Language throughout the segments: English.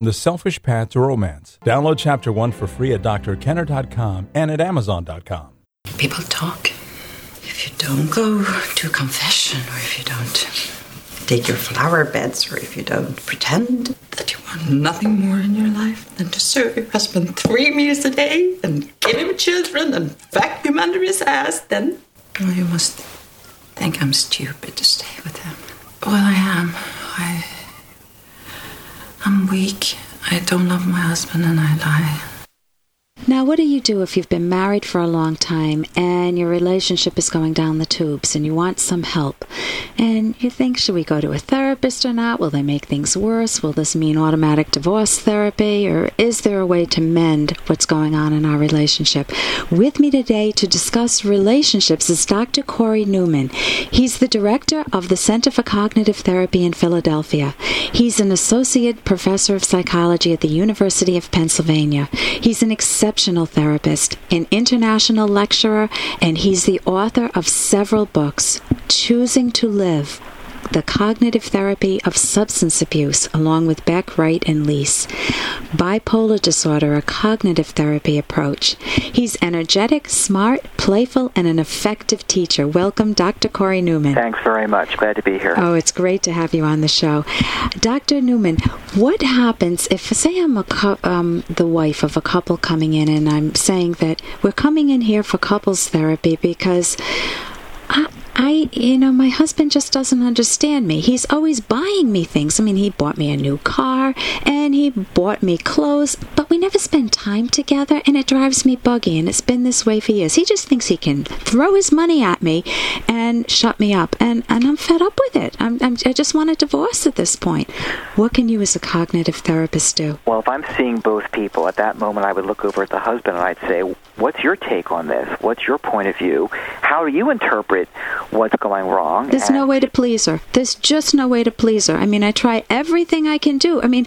The Selfish Path to Romance. Download Chapter 1 for free at drkenner.com and at amazon.com. People talk. If you don't go to confession, or if you don't take your flower beds, or if you don't pretend that you want nothing more in your life than to serve your husband three meals a day and give him children and vacuum under his ass, then well, you must think I'm stupid to stay with him. Well, I am. I. I'm weak. I don't love my husband and I lie. Now, what do you do if you've been married for a long time and your relationship is going down the tubes and you want some help? And you think, should we go to a therapist or not? Will they make things worse? Will this mean automatic divorce therapy? Or is there a way to mend what's going on in our relationship? With me today to discuss relationships is Dr. Cory Newman. He's the director of the Center for Cognitive Therapy in Philadelphia. He's an associate professor of psychology at the University of Pennsylvania. He's an exceptional therapist, an international lecturer, and he's the author of several books Choosing to Live the cognitive therapy of substance abuse, along with Beck, Wright, and Liese. Bipolar disorder, a cognitive therapy approach. He's energetic, smart, playful, and an effective teacher. Welcome, Dr. Cory Newman. Thanks very much. Glad to be here. Oh, it's great to have you on the show. Dr. Newman, what happens if, say, I'm um, the wife of a couple coming in and I'm saying that we're coming in here for couples therapy because I, I, you know, my husband just doesn't understand me. He's always buying me things. I mean, he bought me a new car and he bought me clothes, but we never spend time together and it drives me buggy and it's been this way for years. He just thinks he can throw his money at me and shut me up and, and I'm fed up with it. I'm, I'm, I just want a divorce at this point. What can you as a cognitive therapist do? Well, if I'm seeing both people, at that moment I would look over at the husband and I'd say, what's your take on this? What's your point of view? How do you interpret what's going wrong? There's no way to please her. There's just no way to please her. I mean, I try everything I can do. I mean,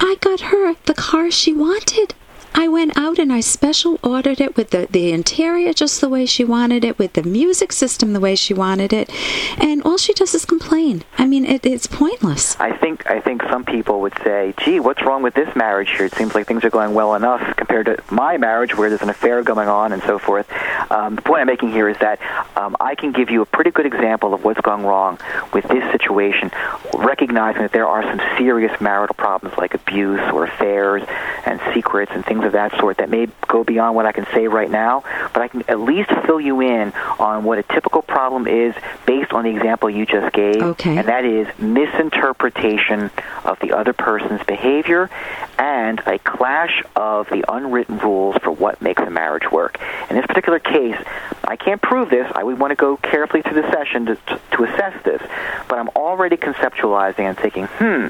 I got her the car she wanted. I went out and I special ordered it with the, the interior just the way she wanted it, with the music system the way she wanted it, and all she does is complain. I mean, it, it's pointless. I think I think some people would say, "Gee, what's wrong with this marriage here? It seems like things are going well enough compared to my marriage, where there's an affair going on and so forth." Um, the point I'm making here is that um, I can give you a pretty good example of what's going wrong with this situation, recognizing that there are some serious marital problems like abuse or affairs and secrets and things of that sort that may go beyond what I can say right now, but I can at least fill you in on what a typical problem is based on the example you just gave, Okay. and that is misinterpretation of the other person's behavior and a clash of the unwritten rules for what makes a marriage work. In this particular case, I can't prove this. I would want to go carefully through the session to, to assess this, but I'm already conceptualizing and thinking, hmm,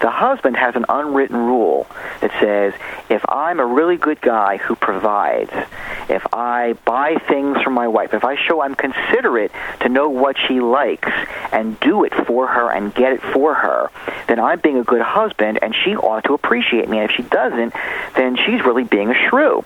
the husband has an unwritten rule that says if I'm a really good guy who provides, if I buy things for my wife, if I show I'm considerate to know what she likes and do it for her and get it for her, then I'm being a good husband and she ought to appreciate me. And if she doesn't, then she's really being a shrew.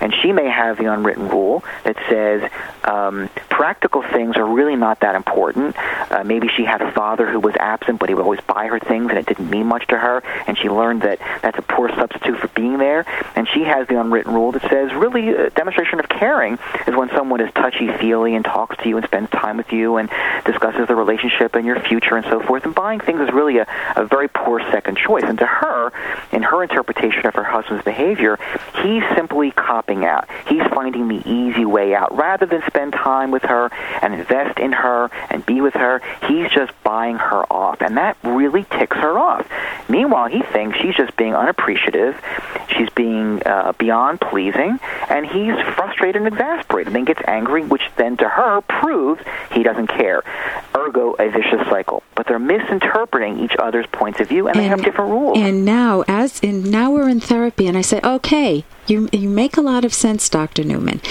And she may have the unwritten rule that says um, practical things are really not that important. Uh, maybe she had a father who was absent, but he would always buy her things, and it didn't mean much to her. And she learned that that's a poor substitute for being there. And she has the unwritten rule that says really a demonstration of caring is when someone is touchy-feely and talks to you and spends time with you and discusses the relationship and your future and so forth. And buying things is really a, a very poor second choice. And to her, in her interpretation of her husband's behavior, he's simply copping out. He's finding the easy way out. Rather than spend time with her and invest in her and be with her, he's just buying her off. And that really ticks her off. Meanwhile, he thinks she's just being unappreciative. She's being uh, beyond pleasing. And he's frustrated and exasperated. and Then gets angry, which then to her proves he doesn't care. Ergo, a vicious cycle. But they're misinterpreting each other's points of view, and, they have different rules. And now, as in now we're in therapy, and I say, okay, you you make a lot of sense, Doctor Newman.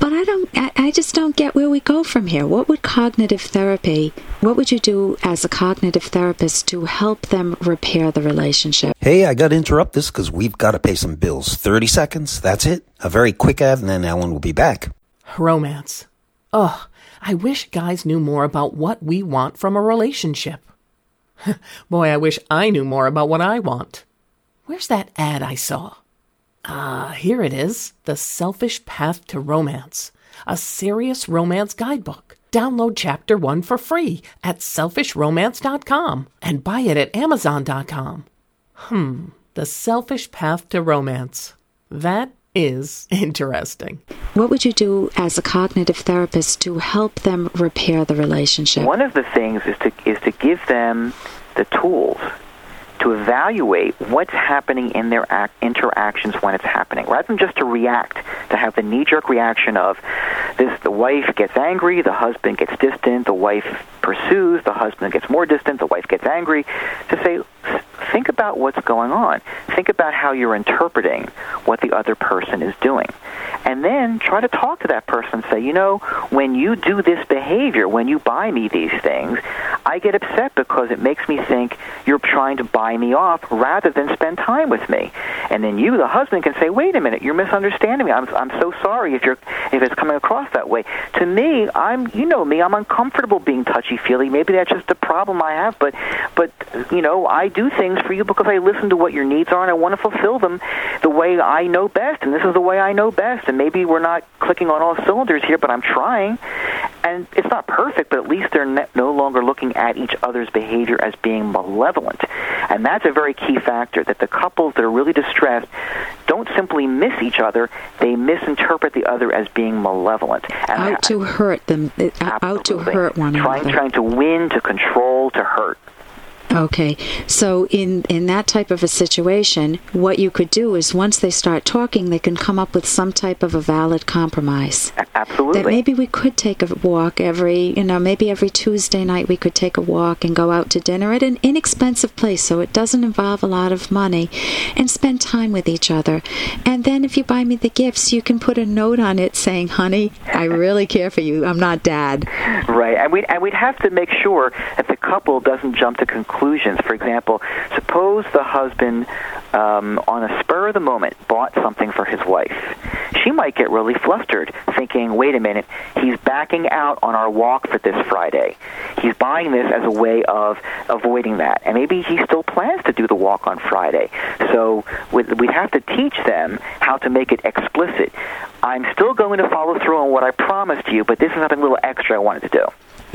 But I don't. I, I just don't get where we go from here. What would cognitive therapy? What would you do as a cognitive therapist to help them repair the relationship? Hey, I got to interrupt this because we've got to pay some bills. 30 seconds, that's it. A very quick ad, and then Ellen will be back. Romance. Ugh, I wish guys knew more about what we want from a relationship. Boy, I wish I knew more about what I want. Where's that ad I saw? Ah, here it is The Selfish Path to Romance, a serious romance guidebook. Download chapter one for free at selfishromance.com and buy it at amazon.com. Hmm, The Selfish Path to Romance. That is interesting. What would you do as a cognitive therapist to help them repair the relationship? One of the things is to is to give them the tools to evaluate what's happening in their act, interactions when it's happening, rather than just to react, to have the knee-jerk reaction of this: the wife gets angry, the husband gets distant, the wife pursues, the husband gets more distant, the wife gets angry. To say, think about what's going on. Think about how you're interpreting what the other person is doing. And then try to talk to that person and say, you know, when you do this behavior, when you buy me these things, I get upset because it makes me think you're trying to buy me off rather than spend time with me. And then you, the husband, can say, wait a minute, you're misunderstanding me. I'm, I'm so sorry if you're if it's coming across that way. To me, I'm you know me, I'm uncomfortable being touchy feely. Maybe that's just a problem I have, but but you know, I do things for you because I listen to what your needs are and I want to fulfill them the way I know best, and this is the way I know best. And maybe we're not clicking on all cylinders here, but I'm trying. And it's not perfect, but at least they're no longer looking at each other's behavior as being malevolent. And that's a very key factor that the couples that are really distressed don't simply miss each other, they misinterpret the other as being malevolent. And out to hurt them, uh, out to hurt one trying, another. Trying to win, to control, to hurt. Okay, so in in that type of a situation, what you could do is once they start talking, they can come up with some type of a valid compromise. Absolutely. That maybe we could take a walk every, you know, maybe every Tuesday night we could take a walk and go out to dinner at an inexpensive place, so it doesn't involve a lot of money, and spend time with each other. And then if you buy me the gifts, you can put a note on it saying, "Honey, I really care for you. I'm not dad." Right, and we and we'd have to make sure that the couple doesn't jump to conclusions conclusions. For example, suppose the husband, um, on a spur of the moment, bought something for his wife. She might get really flustered, thinking, wait a minute, he's backing out on our walk for this Friday. He's buying this as a way of avoiding that. And maybe he still plans to do the walk on Friday. So we have to teach them how to make it explicit. I'm still going to follow through on what I promised you, but this is something a little extra I wanted to do.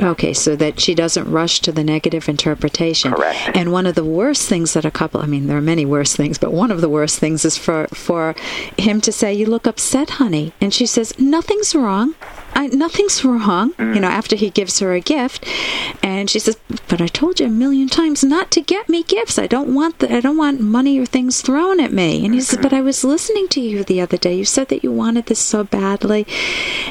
Okay, so that she doesn't rush to the negative interpretation. Correct. And one of the worst things that a couple, I mean, there are many worse things, but one of the worst things is for, for him to say, You look upset, honey. And she says, Nothing's wrong. I, nothing's wrong, mm. you know, after he gives her a gift. And she says, But I told you a million times not to get me gifts. I don't want the, I don't want money or things thrown at me. And he says, But I was listening to you the other day. You said that you wanted this so badly.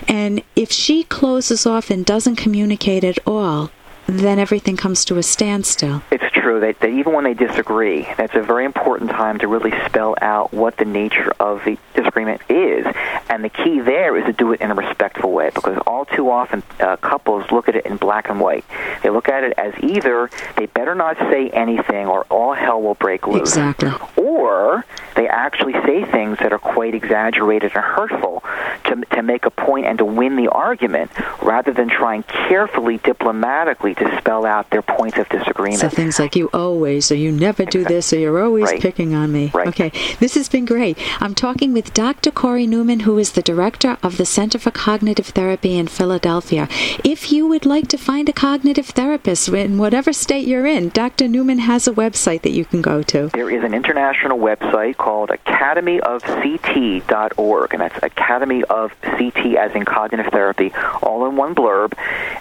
And if she closes off and doesn't communicate at all, then everything comes to a standstill. It's true that, that even when they disagree, that's a very important time to really spell out what the nature of the disagreement is. And the key there is to do it in a respectful way because all too often uh, couples look at it in black and white. They look at it as either they better not say anything or all hell will break loose. Exactly. Or they actually say things that are quite exaggerated and hurtful to, to make a point and to win the argument rather than trying carefully, diplomatically to spell out their points of disagreement. So things like you always, or you never do this, or you're always right. picking on me. Right. Okay, this has been great. I'm talking with Dr. Cory Newman, who is the director of the Center for Cognitive Therapy in Philadelphia. If you would like to find a cognitive therapist in whatever state you're in, Dr. Newman has a website that you can go to. There is an international website called academyofct.org, and that's Academy of CT as in cognitive therapy, all in one blurb.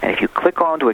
And if you click on to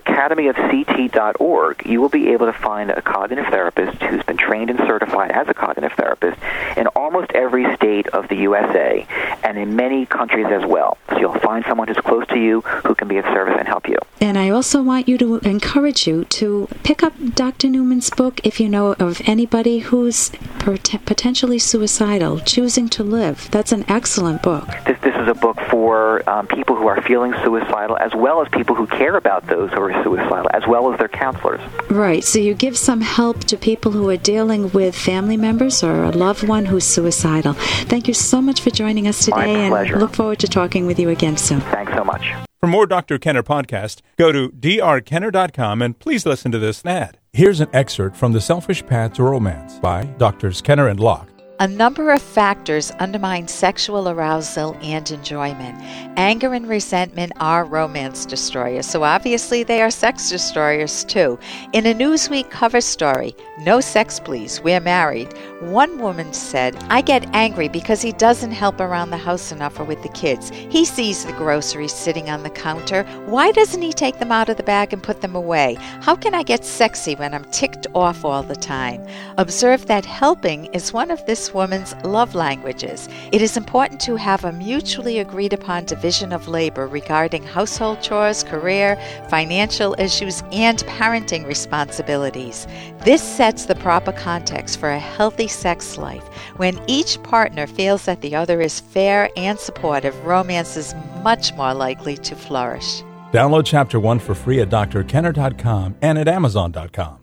academyofct.org, you will be able to find a cognitive therapist who's been trained and certified as a cognitive therapist in almost every state of the USA and in many countries as well. So you'll find someone who's close to you who can be of service and help you. And I also want you to encourage you to pick up Dr. Newman's book if you know of anybody who's potentially suicidal, choosing to live. That's an excellent book. This, this is a book for um, people who are feeling suicidal as well as people who care about those who are suicidal, as well as their counselors. Right. So you give some help to people who are dealing with family members or a loved one who's suicidal. Thank you so much for joining us today, My and look forward to talking with you again soon. Thanks so much. For more Dr. Kenner podcast, go to drkenner.com and please listen to this ad. Here's an excerpt from The Selfish Path to Romance by Drs. Kenner and Locke. A number of factors undermine sexual arousal and enjoyment. Anger and resentment are romance destroyers, so obviously they are sex destroyers too. In a Newsweek cover story, No Sex Please, We're Married, one woman said, I get angry because he doesn't help around the house enough or with the kids. He sees the groceries sitting on the counter. Why doesn't he take them out of the bag and put them away? How can I get sexy when I'm ticked off all the time? Observe that helping is one of this woman's love languages. It is important to have a mutually agreed upon division of labor regarding household chores, career, financial issues, and parenting responsibilities. This sets the proper context for a healthy sex life. When each partner feels that the other is fair and supportive, romance is much more likely to flourish. Download Chapter 1 for free at drkenner.com and at amazon.com.